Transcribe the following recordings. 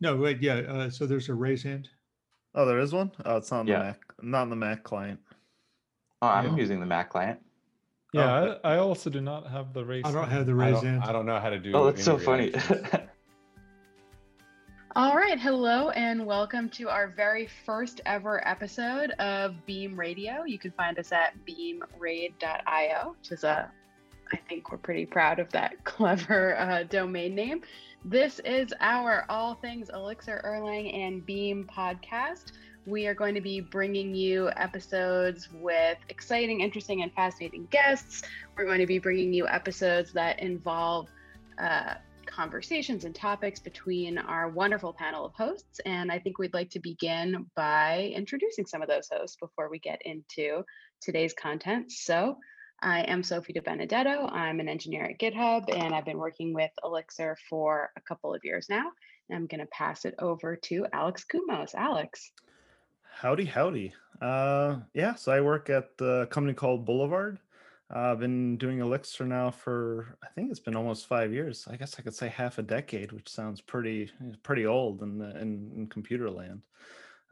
No, wait, yeah. Uh, so there's a raise hand. Oh, there is one. Oh, it's not on Yeah. the Mac. Not on the Mac client. Oh, I'm Yeah. using the Mac client. Yeah, Oh, I, I also do not have the raise. I don't hand. have the I raise don't, hand. I don't know how to do. Oh, that's so any funny. reactions. All right, hello and welcome to our very first ever episode of Beam Radio. You can find us at beamrad.io, which is a, I think we're pretty proud of that clever uh, domain name. This is our All Things Elixir, Erlang, and Beam podcast. We are going to be bringing you episodes with exciting, interesting, and fascinating guests. We're going to be bringing you episodes that involve uh, conversations and topics between our wonderful panel of hosts. And I think we'd like to begin by introducing some of those hosts before we get into today's content. So, I am Sophie DeBenedetto. I'm an engineer at GitHub, and I've been working with Elixir for a couple of years now. And I'm going to pass it over to Alex Koutmos. Alex. Howdy, howdy. Uh, yeah, so I work at a company called Boulevard. Uh, I've been doing Elixir now for I think it's been almost five years. I guess I could say half a decade, which sounds pretty pretty old in the, in, in computer land.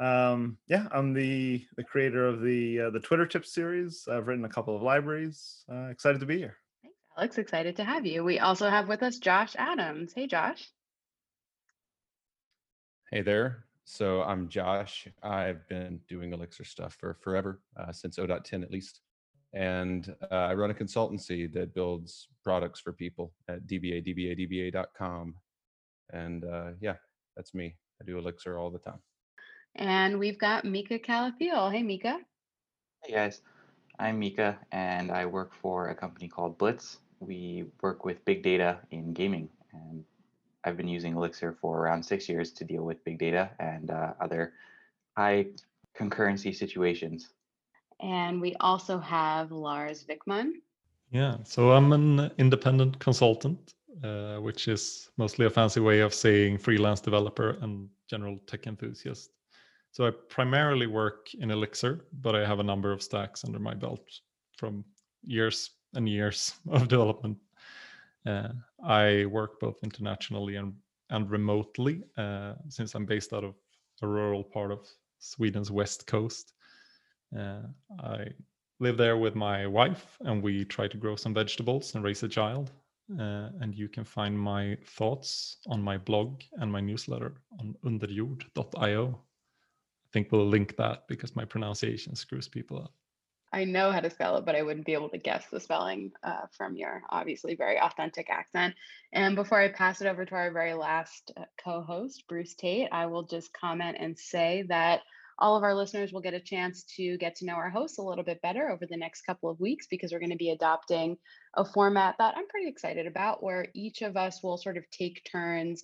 Um, yeah, I'm the the creator of the uh, the Twitter Tips series. I've written a couple of libraries. Uh, excited to be here. Thanks, Alex. Excited to have you. We also have with us Josh Adams. Hey, Josh. hey there. So I'm Josh. I've been doing Elixir stuff for forever, uh, since 0.10 at least. And uh, I run a consultancy that builds products for people at dba, dba, dba.com. And uh, yeah, that's me. I do Elixir all the time. And we've got Mika Kalathil. Hey, Mika. Hey guys, I'm Mika and I work for a company called Blitz. We work with big data in gaming and I've been using Elixir for around six years to deal with big data and uh, other high concurrency situations. And we also have Lars Wikman. Yeah, so I'm an independent consultant, uh, which is mostly a fancy way of saying freelance developer and general tech enthusiast. So I primarily work in Elixir, but I have a number of stacks under my belt from years and years of development. Uh, I work both internationally and, and remotely uh, since I'm based out of a rural part of Sweden's west coast. Uh, I live there with my wife and we try to grow some vegetables and raise a child. Uh, and you can find my thoughts on my blog and my newsletter on underjord.io. Think we'll link that because my pronunciation screws people up. I know how to spell it, but I wouldn't be able to guess the spelling uh, from your obviously very authentic accent. And before I pass it over to our very last uh, co host, Bruce Tate, I will just comment and say that all of our listeners will get a chance to get to know our hosts a little bit better over the next couple of weeks because we're going to be adopting a format that I'm pretty excited about where each of us will sort of take turns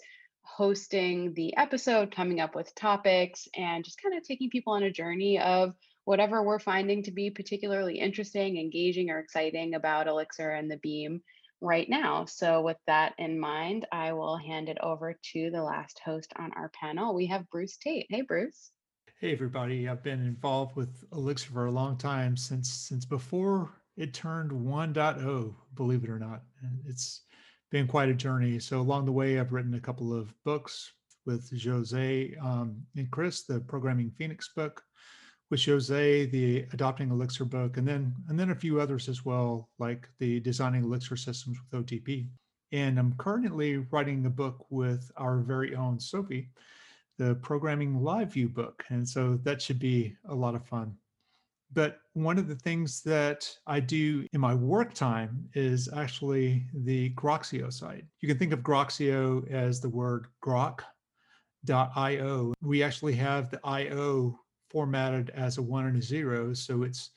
hosting the episode, coming up with topics, and just kind of taking people on a journey of whatever we're finding to be particularly interesting, engaging, or exciting about Elixir and the Beam right now. So, with that in mind, I will hand it over to the last host on our panel. We have Bruce Tate. Hey, Bruce. Hey everybody, I've been involved with Elixir for a long time since since before it turned 1.0, believe it or not. It's been quite a journey. So along the way, I've written a couple of books with Jose um, and Chris, the Programming Phoenix book, with Jose, the Adopting Elixir book, and then and then a few others as well, like the Designing Elixir Systems with OTP. And I'm currently writing a book with our very own Sophie, the Programming Live View book. And so that should be a lot of fun. But one of the things that I do in my work time is actually the Groxio site. You can think of Groxio as the word grok.io. We actually have the IO formatted as a one and a zero. So it's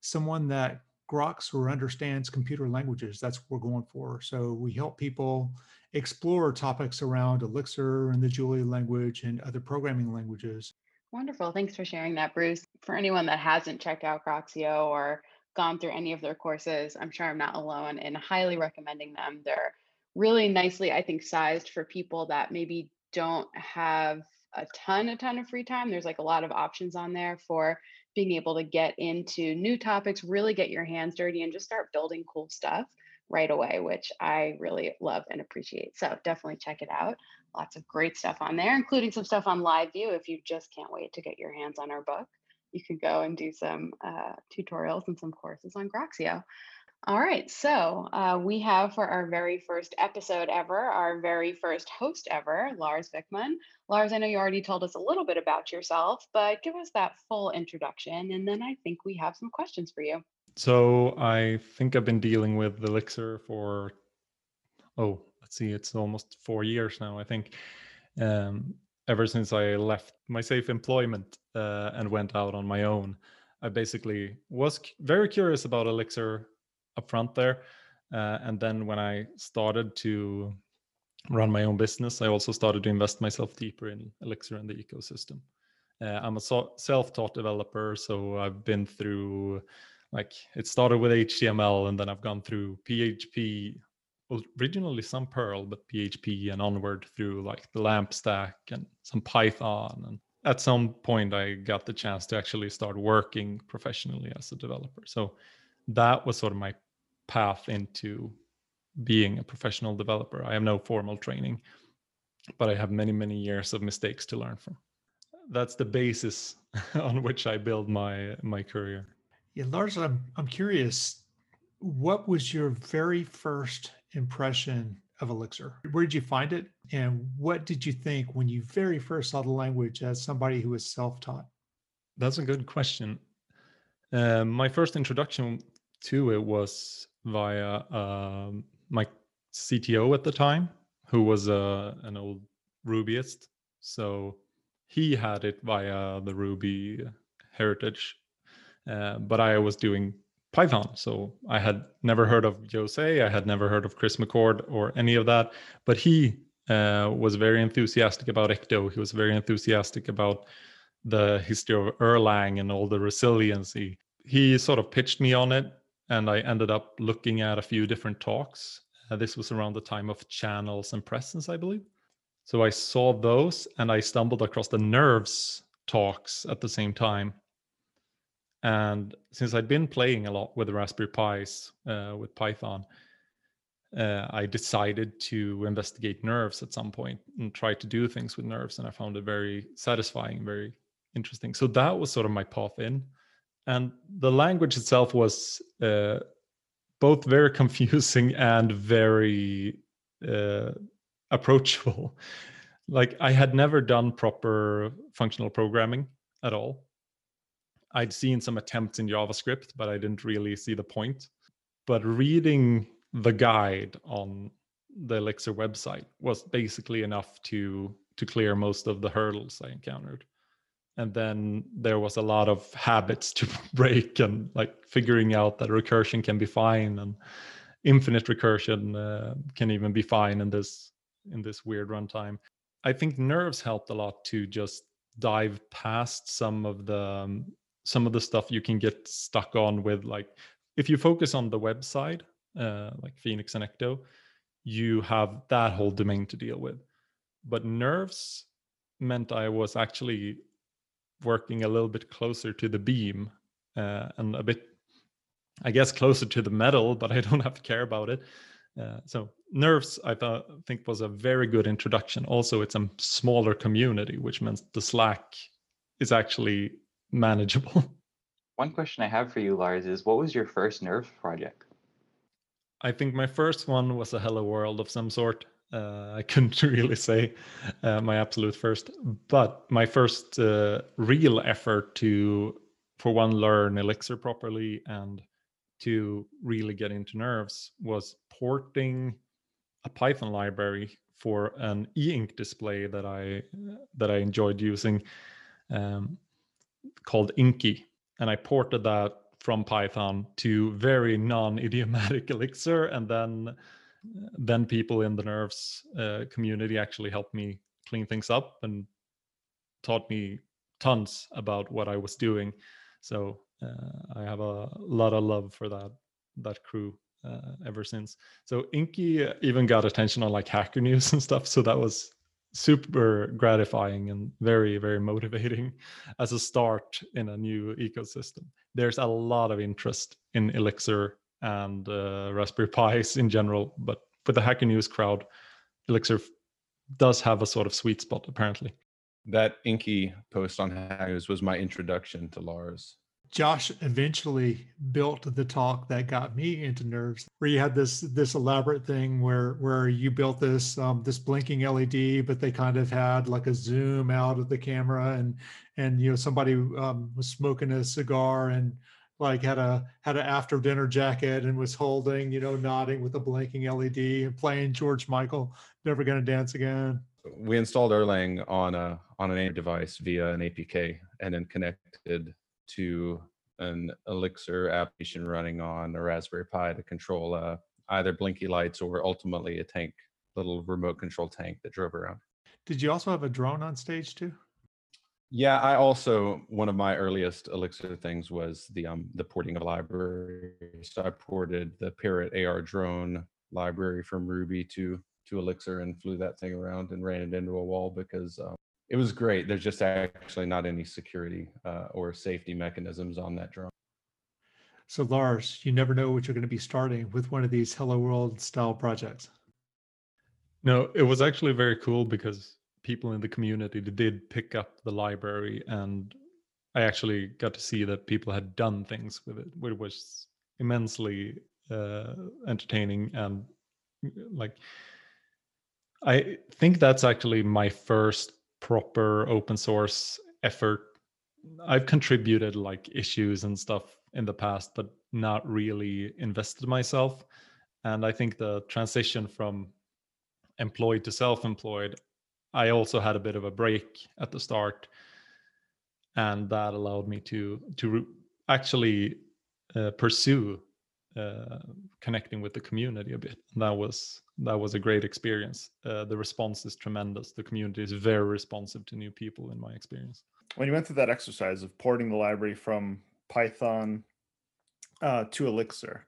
someone that groks or understands computer languages. That's what we're going for. So we help people explore topics around Elixir and the Julia language and other programming languages. Wonderful. Thanks for sharing that, Bruce. For anyone that hasn't checked out Groxio or gone through any of their courses, I'm sure I'm not alone in highly recommending them. They're really nicely, I think, sized for people that maybe don't have a ton, a ton of free time. There's like a lot of options on there for being able to get into new topics, really get your hands dirty and just start building cool stuff. Right away, which I really love and appreciate. So definitely check it out. Lots of great stuff on there, including some stuff on live view if you just can't wait to get your hands on our book. You could go and do some uh, tutorials and some courses on Groxio. All right, so uh, we have for our very first episode ever, our very first host ever, Lars Wikman. Lars, I know you already told us a little bit about yourself, but give us that full introduction, and then I think we have some questions for you. So I think I've been dealing with Elixir for, oh, let's see, it's almost four years now, I think. Um, ever since I left my safe employment uh, and went out on my own, I basically was very curious about Elixir up front there. Uh, and then when I started to run my own business, I also started to invest myself deeper in Elixir and the ecosystem. Uh, I'm a so- self-taught developer, so I've been through like it started with HTML and then I've gone through PHP, originally some Perl, but PHP and onward through like the LAMP stack and some Python. And at some point, I got the chance to actually start working professionally as a developer. So that was sort of my path into being a professional developer. I have no formal training, but I have many, many years of mistakes to learn from. That's the basis on which I build my my career. Yeah, Lars, I'm I'm curious. What was your very first impression of Elixir? Where did you find it, and what did you think when you very first saw the language as somebody who was self-taught? That's a good question. Uh, my first introduction to it was via um, my CTO at the time, who was uh, an old Rubyist. So he had it via the Ruby heritage, uh, but I was doing Python. So I had never heard of Jose, I had never heard of Chris McCord or any of that. But he uh, was very enthusiastic about Ecto. He was very enthusiastic about the history of Erlang and all the resiliency. He sort of pitched me on it and I ended up looking at a few different talks. Uh, this was around the time of channels and presence, I believe. So I saw those and I stumbled across the nerves talks at the same time. And since I'd been playing a lot with the Raspberry Pis uh, with Python, uh, I decided to investigate nerves at some point and try to do things with nerves. And I found it very satisfying, very interesting. So that was sort of my path in and the language itself was uh, both very confusing and very uh, approachable like i had never done proper functional programming at all i'd seen some attempts in javascript but i didn't really see the point. But reading the guide on the elixir website was basically enough to to clear most of the hurdles i encountered. And then there was a lot of habits to break and like figuring out that recursion can be fine and infinite recursion uh, can even be fine in this in this weird runtime. I think nerves helped a lot to just dive past some of the um, some of the stuff you can get stuck on with like if you focus on the website uh, like phoenix and ecto you have that whole domain to deal with but nerves meant i was actually working a little bit closer to the beam uh, and a bit, I guess, closer to the metal, but I don't have to care about it. Uh, so nerves, I thought, think was a very good introduction. Also, it's a smaller community, which means the Slack is actually manageable. One question I have for you, Lars, is what was your first nerves project? I think my first one was a Hello World of some sort. Uh, I couldn't really say uh, my absolute first, but my first uh, real effort to, for one, learn Elixir properly and to really get into nerves was porting a Python library for an e-ink display that I that I enjoyed using, um, called Inky, and I ported that from Python to very non-idiomatic Elixir, and then then people in the nerves uh, community actually helped me clean things up and taught me tons about what I was doing. So uh, I have a lot of love for that that crew uh, ever since. So Inky even got attention on like Hacker News and stuff. So that was super gratifying and very very motivating as a start in a new ecosystem. There's a lot of interest in Elixir and uh, Raspberry Pis in general. But for the Hacker News crowd, Elixir does have a sort of sweet spot apparently. That Inky post on Hacker News was my introduction to Lars. Josh eventually built the talk that got me into nerves. Where you had this this elaborate thing where where you built this um, this blinking LED, but they kind of had like a zoom out of the camera, and and you know somebody um, was smoking a cigar and like had a had an after dinner jacket and was holding you know nodding with a blinking LED and playing George Michael, never gonna dance again. We installed Erlang on a on an Android device via an APK, and then connected to an Elixir application running on a Raspberry Pi to control uh, either blinky lights or ultimately a tank, little remote control tank that drove around. Did you also have a drone on stage too? Yeah, I also one of my earliest Elixir things was the um the porting of library. So I ported the Parrot AR drone library from Ruby to to Elixir and flew that thing around and ran it into a wall because um, it was great. There's just actually not any security uh, or safety mechanisms on that drone. So Lars, you never know what you're going to be starting with one of these Hello World style projects. No, it was actually very cool because people in the community did pick up the library and I actually got to see that people had done things with it, which was immensely uh, entertaining and like I think that's actually my first proper open source effort. I've contributed like issues and stuff in the past, but not really invested myself. And I think the transition from employed to self-employed, I also had a bit of a break at the start, and that allowed me to to re- actually uh, pursue uh, connecting with the community a bit. And that was that was a great experience. Uh, the response is tremendous. The community is very responsive to new people, in my experience. When you went through that exercise of porting the library from Python uh, to Elixir,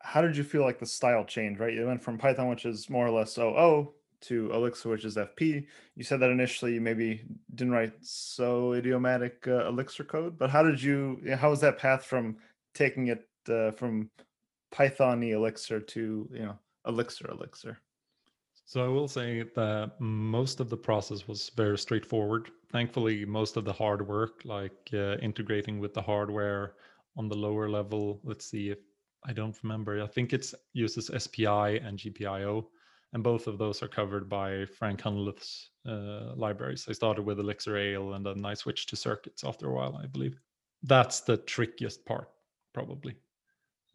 how did you feel like the style changed? Right, you went from Python, which is more or less OO, to Elixir, which is FP. You said that initially you maybe didn't write so idiomatic uh, Elixir code, but how did you? How was that path from taking it uh, from Python Elixir to you know Elixir Elixir? So I will say that most of the process was very straightforward. Thankfully, most of the hard work, like uh, integrating with the hardware on the lower level, let's see if I don't remember. I think it's uses SPI and GPIO, and both of those are covered by Frank Hunleth's uh, libraries. I started with Elixir Ale, and then I switched to circuits after a while. I believe that's the trickiest part, probably.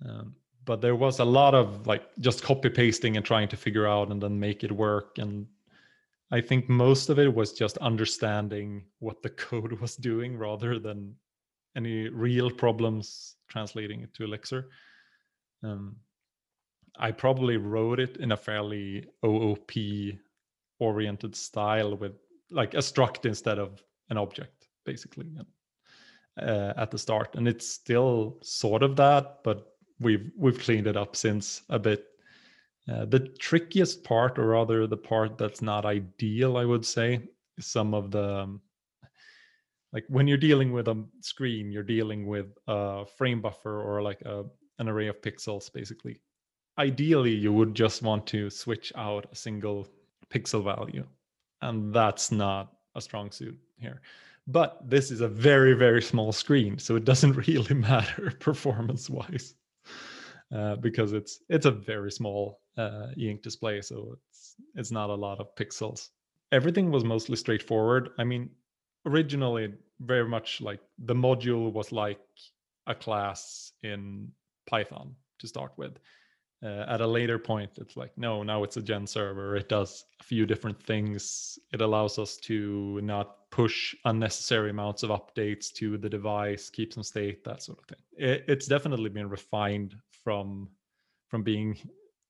Um, but there was a lot of like just copy pasting and trying to figure out and then make it work. And i think most of it was just understanding what the code was doing rather than any real problems translating it to elixir. Um, i probably wrote it in a fairly oop oriented style with like a struct instead of an object basically uh, at the start. And it's still sort of that but we've we've cleaned it up since a bit. Uh, the trickiest part, or rather the part that's not ideal, I would say, is some of the um, like when you're dealing with a screen, you're dealing with a frame buffer or like a, an array of pixels, basically. Ideally, you would just want to switch out a single pixel value, and that's not a strong suit here. But this is a very, very small screen, so it doesn't really matter performance wise uh, because it's it's a very small uh, e-ink display, so it's it's not a lot of pixels. Everything was mostly straightforward. I mean, originally very much like the module was like a class in Python to start with. Uh, at a later point, it's like, no, now it's a gen server. It does a few different things. It allows us to not push unnecessary amounts of updates to the device, keep some state, that sort of thing. It, it's definitely been refined from from being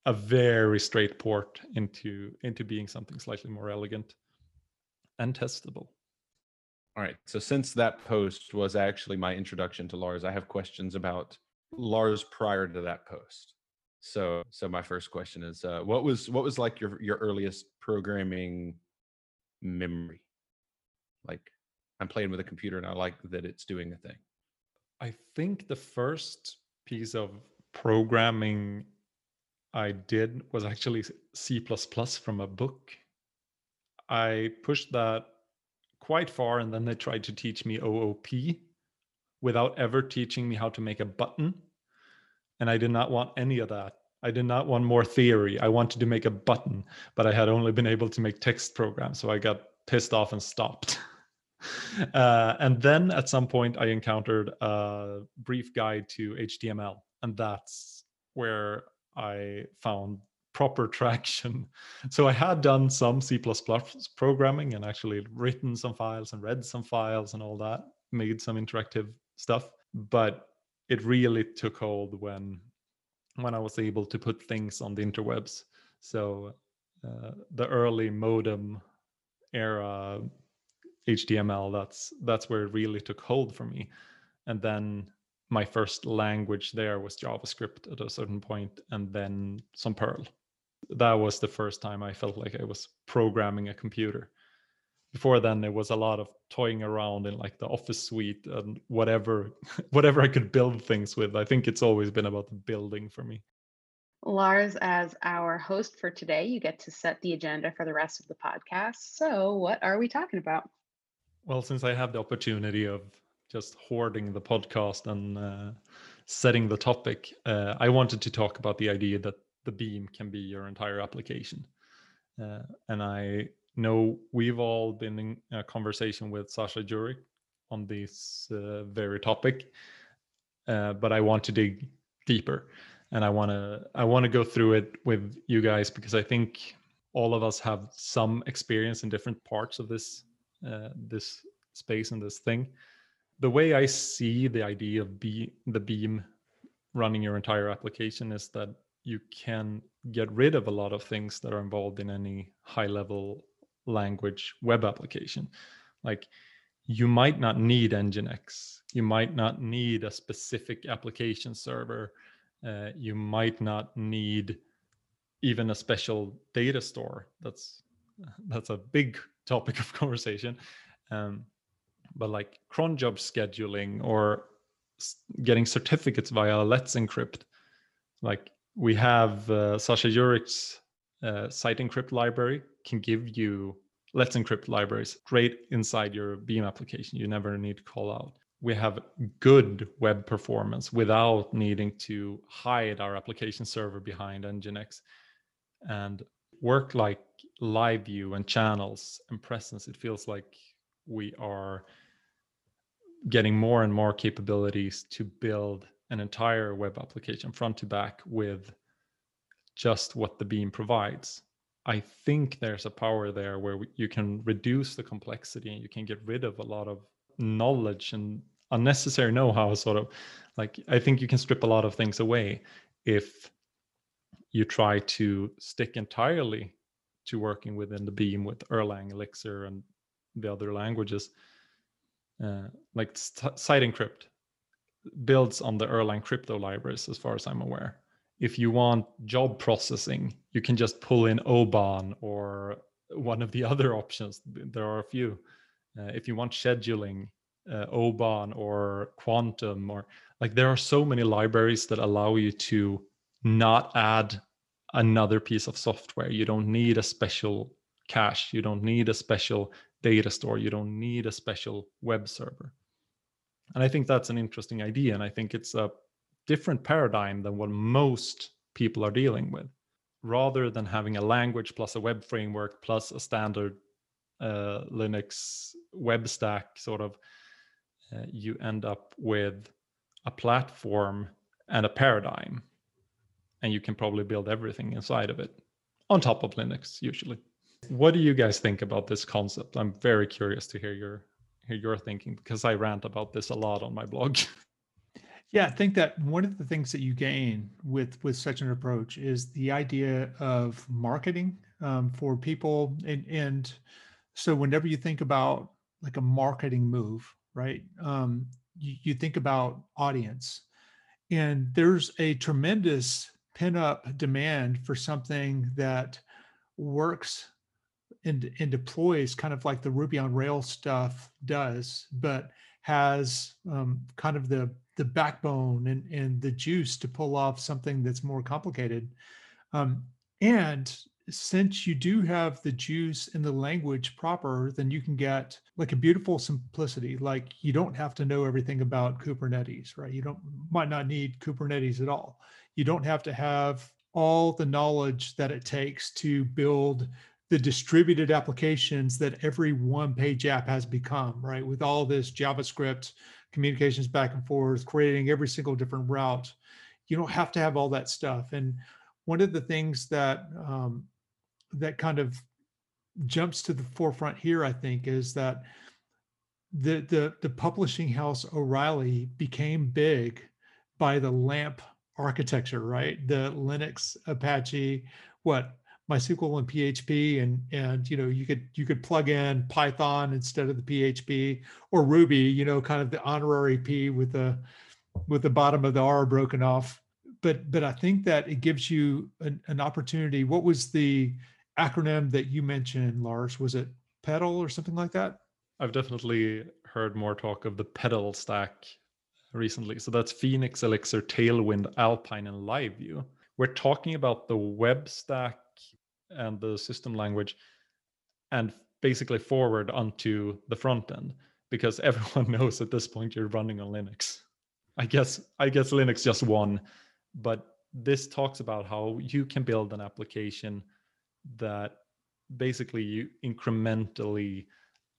a very straight port into into being something slightly more elegant and testable. All right. So since that post was actually my introduction to Lars, I have questions about Lars prior to that post. So so my first question is uh, what was what was like your your earliest programming memory? Like I'm playing with a computer and I like that it's doing a thing. I think the first piece of programming I did was actually C from a book. I pushed that quite far, and then they tried to teach me OOP without ever teaching me how to make a button. And I did not want any of that. I did not want more theory. I wanted to make a button, but I had only been able to make text programs. So I got pissed off and stopped. uh, and then at some point, I encountered a brief guide to HTML. And that's where I found proper traction. So I had done some C programming and actually written some files and read some files and all that, made some interactive stuff. But it really took hold when when I was able to put things on the interwebs. So uh, the early modem era HTML, that's that's where it really took hold for me. And then my first language there was JavaScript at a certain point, and then some Perl. That was the first time I felt like I was programming a computer. Before then, it was a lot of toying around in like the Office suite and whatever, whatever I could build things with. I think it's always been about the building for me. Lars, as our host for today, you get to set the agenda for the rest of the podcast. So, what are we talking about? Well, since I have the opportunity of just hoarding the podcast and uh, setting the topic, uh, I wanted to talk about the idea that the beam can be your entire application. Uh, and I know we've all been in a conversation with Sasha Juric on this uh, very topic, uh, but I want to dig deeper, and I want to I want to go through it with you guys because I think all of us have some experience in different parts of this uh, this space and this thing the way I see the idea of be the beam running your entire application is that you can get rid of a lot of things that are involved in any high level language web application. Like you might not need Nginx, you might not need a specific application server, uh, you might not need even a special data store. That's that's a big topic of conversation. Um, but like cron job scheduling or getting certificates via Let's Encrypt. Like we have uh, Sasha Juric's uh, site encrypt library can give you Let's Encrypt libraries straight inside your Beam application. You never need to call out. We have good web performance without needing to hide our application server behind Nginx and work like live view and channels and presence. It feels like we are getting more and more capabilities to build an entire web application front to back with just what the beam provides. I think there's a power there where you can reduce the complexity and you can get rid of a lot of knowledge and unnecessary know-how sort of. Like i think you can strip a lot of things away if you try to stick entirely to working within the beam with erlang elixir and the other languages uh, like site encrypt builds on the Erlang crypto libraries, as far as I'm aware. If you want job processing, you can just pull in Oban or one of the other options. There are a few. Uh, if you want scheduling, uh, Oban or Quantum, or like there are so many libraries that allow you to not add another piece of software. You don't need a special cache. You don't need a special data store. You don't need a special web server. And I think that's an interesting idea. And I think it's a different paradigm than what most people are dealing with. Rather than having a language plus a web framework plus a standard uh, Linux web stack, sort of, uh, you end up with a platform and a paradigm. And you can probably build everything inside of it on top of Linux, usually. What do you guys think about this concept? I'm very curious to hear your hear your thinking because I rant about this a lot on my blog. Yeah, I think that one of the things that you gain with with such an approach is the idea of marketing um, for people, and and so whenever you think about like a marketing move, right? Um, you, you think about audience, and there's a tremendous pin up demand for something that works and, and deploys kind of like the Ruby on Rails stuff does, but has um, kind of the the backbone and, and the juice to pull off something that's more complicated. Um, and since you do have the juice in the language proper, then you can get like a beautiful simplicity. Like you don't have to know everything about Kubernetes, right? You don't might not need Kubernetes at all. You don't have to have all the knowledge that it takes to build the distributed applications that every one page app has become, right? With all this JavaScript communications back and forth, creating every single different route. You don't have to have all that stuff. And one of the things that um, that kind of jumps to the forefront here, I think, is that the the the publishing house O'Reilly became big by the LAMP architecture, right? The Linux, Apache, what MySQL and PHP, and and you know you could you could plug in Python instead of the PHP or Ruby, you know, kind of the honorary P with the with the bottom of the R broken off. But but I think that it gives you an, an opportunity. What was the acronym that you mentioned, Lars? Was it PETAL or something like that? I've definitely heard more talk of the PETAL stack recently. So that's Phoenix, Elixir, Tailwind, Alpine, and LiveView. We're talking about the web stack and the system language and basically forward onto the front end because everyone knows at this point you're running on Linux. I guess I guess Linux just won, but this talks about how you can build an application that basically you incrementally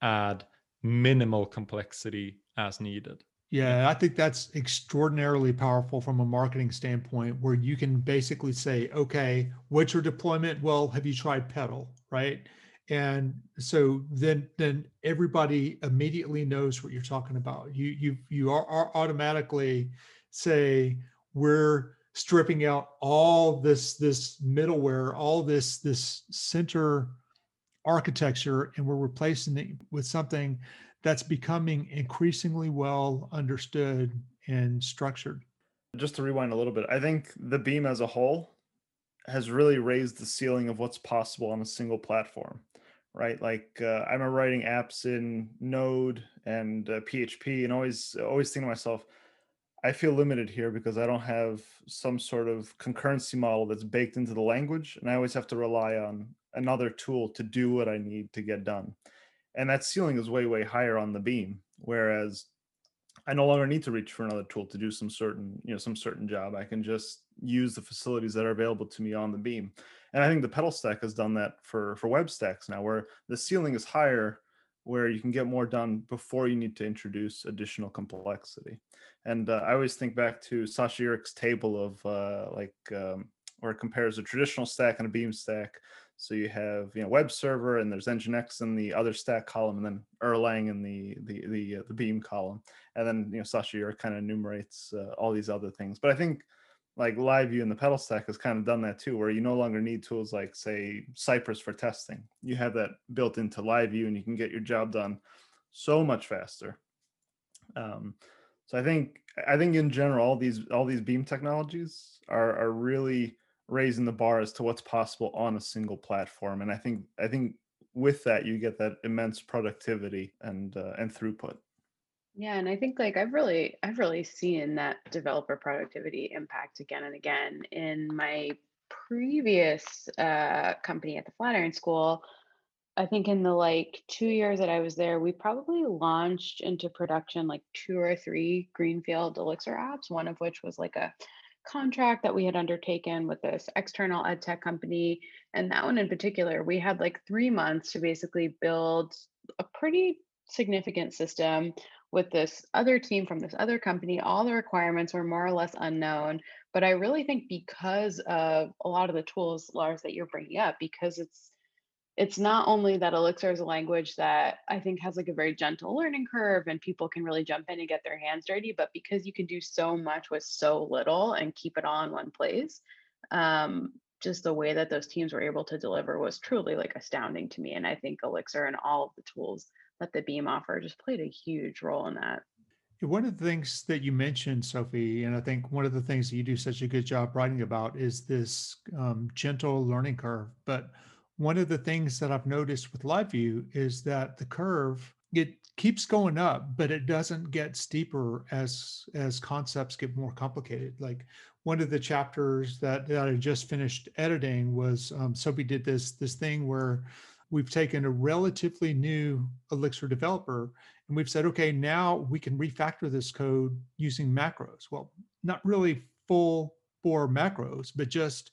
add minimal complexity as needed. Yeah, I think that's extraordinarily powerful from a marketing standpoint where you can basically say, okay, what's your deployment? Well, have you tried PETAL, right? And so then then everybody immediately knows what you're talking about. You you you are, are automatically say we're stripping out all this this middleware, all this this center architecture, and we're replacing it with something that's becoming increasingly well understood and structured. Just to rewind a little bit, I think the Beam as a whole has really raised the ceiling of what's possible on a single platform, right? Like uh, I'm writing apps in Node and uh, PHP, and always always think to myself, I feel limited here because I don't have some sort of concurrency model that's baked into the language, and I always have to rely on another tool to do what I need to get done and that ceiling is way way higher on the beam whereas i no longer need to reach for another tool to do some certain you know some certain job. I can just use the facilities that are available to me on the beam. And i think the PETAL stack has done that for for web stacks now where the ceiling is higher where you can get more done before you need to introduce additional complexity. And uh, i always think back to sasha Juric's table of uh, like um, where it compares a traditional stack and a beam stack so you have you know web server and there's Nginx in the other stack column, and then Erlang in the the the, uh, the Beam column, and then you know Sasha kind of enumerates uh, all these other things. But I think like LiveView and the PETAL stack has kind of done that too, where you no longer need tools like say Cypress for testing. You have that built into LiveView, and you can get your job done so much faster. Um, so I think I think in general, all these all these Beam technologies are are really raising the bar as to what's possible on a single platform and i think i think with that you get that immense productivity and uh, and throughput. Yeah and i think like i've really i've really seen that developer productivity impact again and again. In my previous uh, company at the flatiron school i think in the like two years that i was there we probably launched into production like two or three greenfield elixir apps one of which was like a contract that we had undertaken with this external ed tech company. And that one in particular, we had like three months to basically build a pretty significant system with this other team from this other company. All the requirements were more or less unknown. But I really think because of a lot of the tools, Lars, that you're bringing up, because it's it's not only that Elixir is a language that I think has like a very gentle learning curve and people can really jump in and get their hands dirty, but because you can do so much with so little and keep it all in one place, um, just the way that those teams were able to deliver was truly like astounding to me. And I think Elixir and all of the tools that the Beam offer just played a huge role in that. One of the things that you mentioned, Sophie, and I think one of the things that you do such a good job writing about is this um, gentle learning curve. But one of the things that I've noticed with LiveView is that the curve it keeps going up, but it doesn't get steeper as as concepts get more complicated. Like one of the chapters that, that I just finished editing was um, we did this this thing where we've taken a relatively new Elixir developer and we've said, okay, now we can refactor this code using macros. Well, not really full bore macros, but just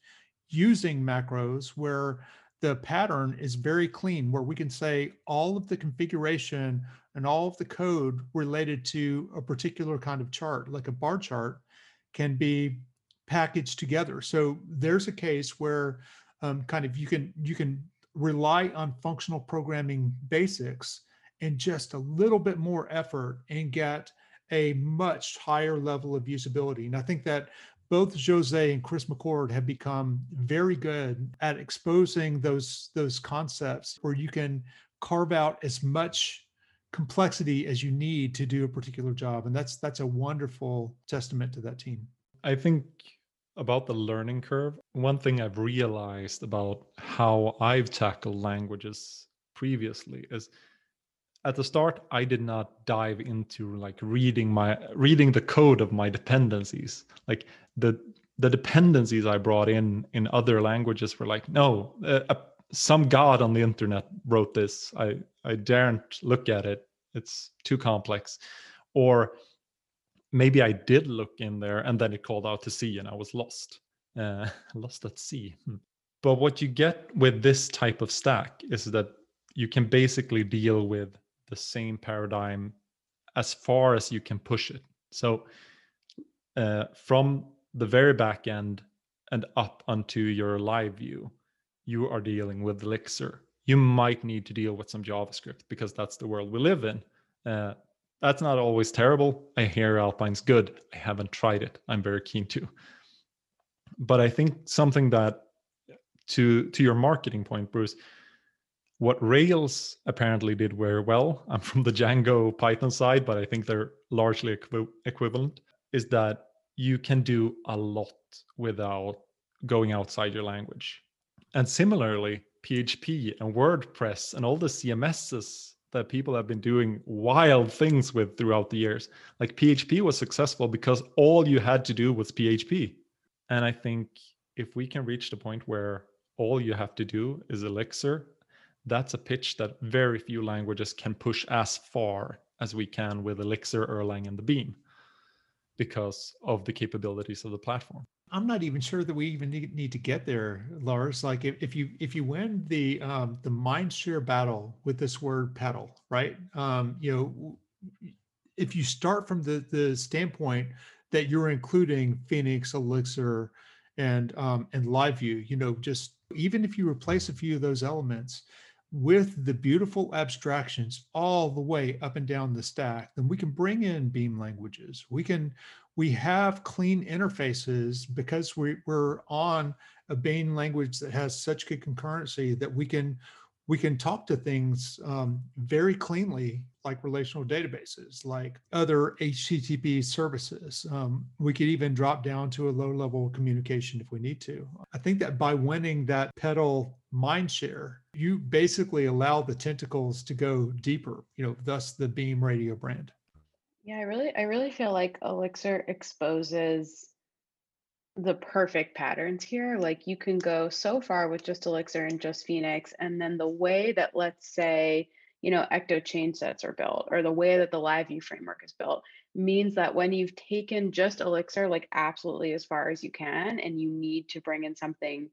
using macros where the pattern is very clean, where we can say all of the configuration and all of the code related to a particular kind of chart, like a bar chart, can be packaged together. So there's a case where um, kind of you can you can rely on functional programming basics and just a little bit more effort and get a much higher level of usability. And I think that both Jose and Chris McCord have become very good at exposing those those concepts where you can carve out as much complexity as you need to do a particular job and that's that's a wonderful testament to that team. I think about the learning curve, one thing I've realized about how I've tackled languages previously is at the start I did not dive into like reading my reading the code of my dependencies. Like the the dependencies I brought in in other languages were like, no, uh, some god on the internet wrote this. I I daren't look at it. It's too complex. Or maybe I did look in there and then it called out to C and I was lost, uh, lost at sea. Hmm. But what you get with this type of stack is that you can basically deal with the same paradigm as far as you can push it. So uh, from the very back end and up onto your live view, you are dealing with Elixir. You might need to deal with some JavaScript because that's the world we live in. Uh, that's not always terrible. I hear Alpine's good. I haven't tried it. I'm very keen to. But I think something that to to your marketing point, Bruce, what Rails apparently did very well, I'm from the Django Python side, but I think they're largely equi- equivalent, is that you can do a lot without going outside your language. And similarly, PHP and WordPress and all the CMSs that people have been doing wild things with throughout the years. Like PHP was successful because all you had to do was PHP. And I think if we can reach the point where all you have to do is Elixir, that's a pitch that very few languages can push as far as we can with Elixir, Erlang, and the Beam because of the capabilities of the platform. I'm not even sure that we even need, need to get there, Lars. Like if, if you if you win the um, the mind share battle with this word PETAL, right? Um, you know, if you start from the the standpoint that you're including Phoenix, Elixir, and um, and LiveView, you know, just even if you replace a few of those elements with the beautiful abstractions all the way up and down the stack, then we can bring in Beam languages. We can we have clean interfaces because we, we're on a Beam language that has such good concurrency that we can we can talk to things um, very cleanly, like relational databases, like other HTTP services. Um, we could even drop down to a low level communication if we need to. I think that by winning that PETAL mind share, you basically allow the tentacles to go deeper, you know, thus the Beam radio brand. Yeah, I really I really feel like Elixir exposes the perfect patterns here. Like you can go so far with just Elixir and just Phoenix, and then the way that let's say, you know, Ecto change sets are built, or the way that the live view framework is built, means that when you've taken just Elixir like absolutely as far as you can, and you need to bring in something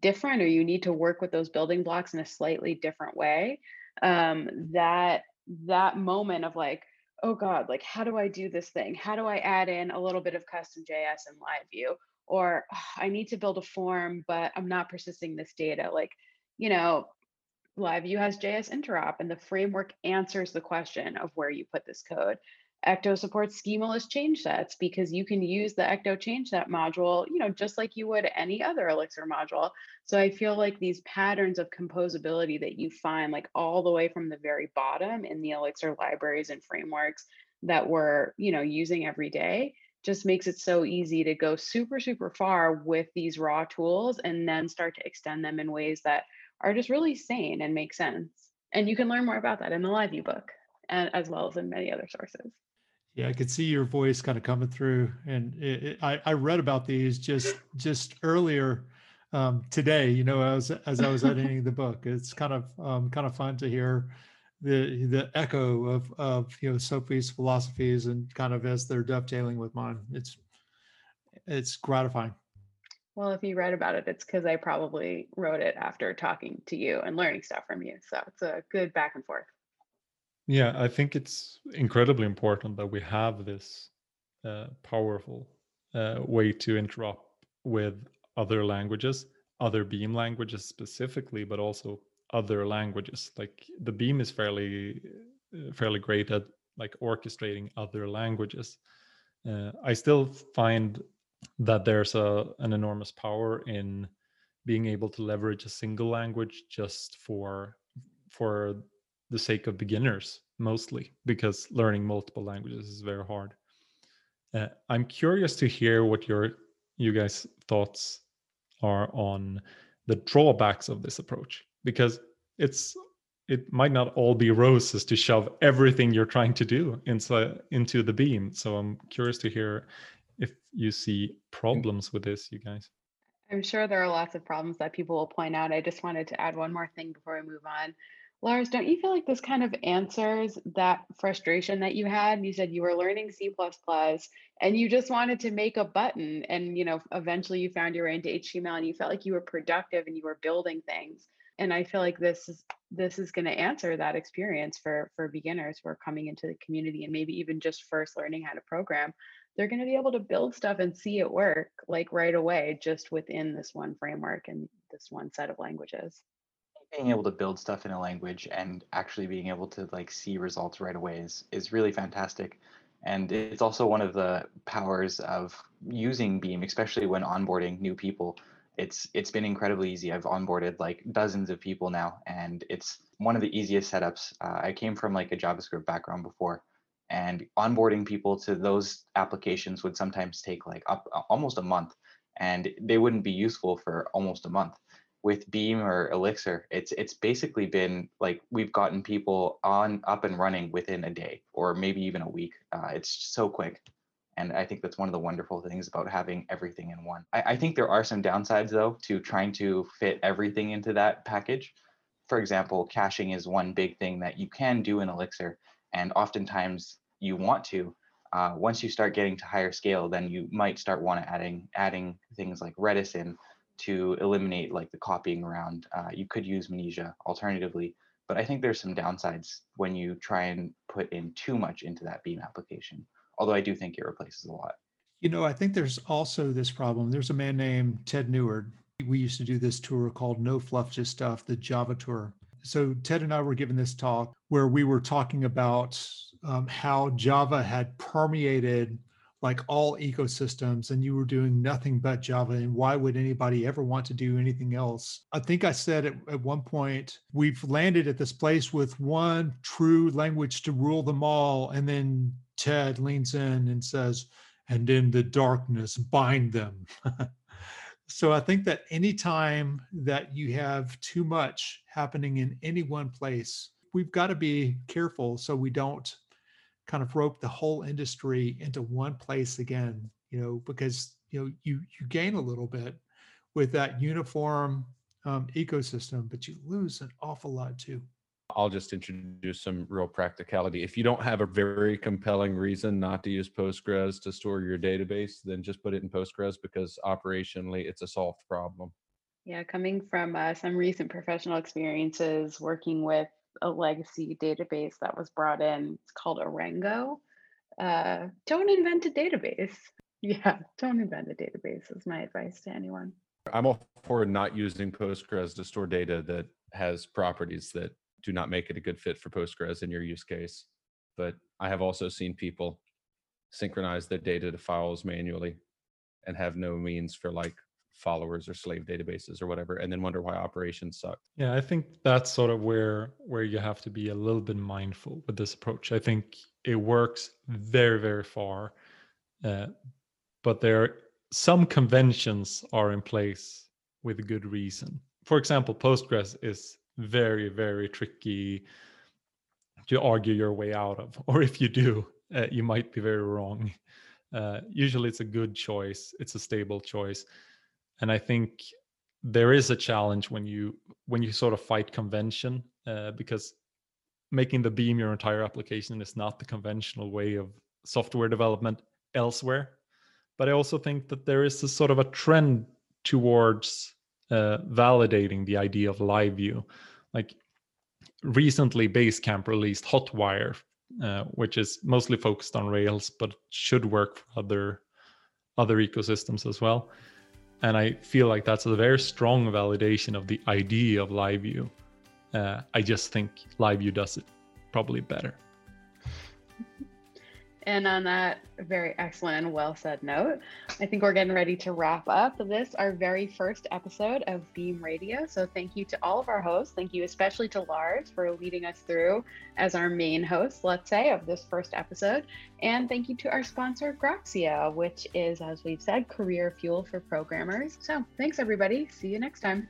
different, or you need to work with those building blocks in a slightly different way, um, that that moment of like oh God, like how do I do this thing? How do I add in a little bit of custom JS and live view? Or oh, I need to build a form, but I'm not persisting this data. Like, you know, LiveView has JS interop and the framework answers the question of where you put this code. Ecto supports schemaless change sets because you can use the Ecto change set module, you know, just like you would any other Elixir module. So I feel like these patterns of composability that you find like all the way from the very bottom in the Elixir libraries and frameworks that we're, you know, using every day just makes it so easy to go super, super far with these raw tools and then start to extend them in ways that are just really sane and make sense. And you can learn more about that in the Live book and as well as in many other sources. Yeah, I could see your voice kind of coming through, and it, it, I I read about these just just earlier um, today. You know, as as I was editing the book, it's kind of um, kind of fun to hear the the echo of of you know Sophie's philosophies and kind of as they're dovetailing with mine. It's it's gratifying. Well, if you read about it, it's because I probably wrote it after talking to you and learning stuff from you. So it's a good back and forth. Yeah, I think it's incredibly important that we have this uh, powerful uh, way to interrupt with other languages, other Beam languages specifically, but also other languages. Like the Beam is fairly uh, fairly great at like orchestrating other languages. Uh, I still find that there's a an enormous power in being able to leverage a single language just for for the sake of beginners mostly because learning multiple languages is very hard. Uh, i'm curious to hear what your you guys thoughts are on the drawbacks of this approach because it's it might not all be roses to shove everything you're trying to do into into the beam. So i'm curious to hear if you see mm. problems with this you guys I'm sure there are lots of problems that people will point out. I just wanted to add one more thing before we move on. Lars, don't you feel like this kind of answers that frustration that you had? You said you were learning C++ and you just wanted to make a button and you know eventually you found your way into HTML and you felt like you were productive and you were building things. And I feel like this is this is going to answer that experience for for beginners who are coming into the community and maybe even just first learning how to program they're going to be able to build stuff and see it work like right away just within this one framework and this one set of languages. Being able to build stuff in a language and actually being able to like see results right away is is really fantastic. And it's also one of the powers of using beam especially when onboarding new people. It's it's been incredibly easy. I've onboarded like dozens of people now and it's one of the easiest setups. Uh, i came from like a javascript background before and onboarding people to those applications would sometimes take like up almost a month and they wouldn't be useful for almost a month. With beam or elixir it's it's basically been like we've gotten people on up and running within a day or maybe even a week. Uh, it's so quick and i think that's one of the wonderful things about having everything in one. I, I think there are some downsides though to trying to fit everything into that package. For example caching is one big thing that you can do in elixir and oftentimes you want to uh, once you start getting to higher scale then you might start want to adding adding things like redis in to eliminate like the copying around uh, you could use Mnesia alternatively but i think there's some downsides when you try and put in too much into that beam application although i do think it replaces a lot. You know i think there's also this problem. There's a man named ted neward. We used to do this tour called no fluff just stuff the java tour so ted and i were given this talk where we were talking about um, how Java had permeated like all ecosystems and you were doing nothing but Java. And why would anybody ever want to do anything else? I think I said at, at one point, we've landed at this place with one true language to rule them all. And then Ted leans in and says, and in the darkness, bind them. so I think that anytime that you have too much happening in any one place, we've got to be careful so we don't kind of rope the whole industry into one place again, you know, because you know you you gain a little bit with that uniform um, ecosystem, but you lose an awful lot too. I'll just introduce some real practicality. If you don't have a very compelling reason not to use Postgres to store your database, then just put it in Postgres because operationally it's a solved problem. Yeah, coming from uh, some recent professional experiences working with a legacy database that was brought in. It's called Arango. Uh, don't invent a database. Yeah, don't invent a database is my advice to anyone. I'm all for not using Postgres to store data that has properties that do not make it a good fit for Postgres in your use case. But I have also seen people synchronize their data to files manually and have no means for like followers or slave databases or whatever and then wonder why operations suck yeah i think that's sort of where where you have to be a little bit mindful with this approach i think it works very very far uh, but there are some conventions are in place with good reason for example postgres is very very tricky to argue your way out of, or if you do, uh, you might be very wrong. Uh, usually, it's a good choice. It's a stable choice, and I think there is a challenge when you when you sort of fight convention uh, because making the beam your entire application is not the conventional way of software development elsewhere but i also think that there is a sort of a trend towards uh, validating the idea of live view. Like recently basecamp released hotwire uh, which is mostly focused on rails but should work for other other ecosystems as well. And i feel like that's a very strong validation of the idea of live view. Uh, i just think live view does it probably better and on that very excellent and well said note, I think we're getting ready to wrap up this, our very first episode of Beam Radio. So thank you to all of our hosts. Thank you especially to Lars for leading us through as our main host, let's say, of this first episode. And thank you to our sponsor, Groxio, which is, as we've said, career fuel for programmers. So thanks, everybody. See you next time.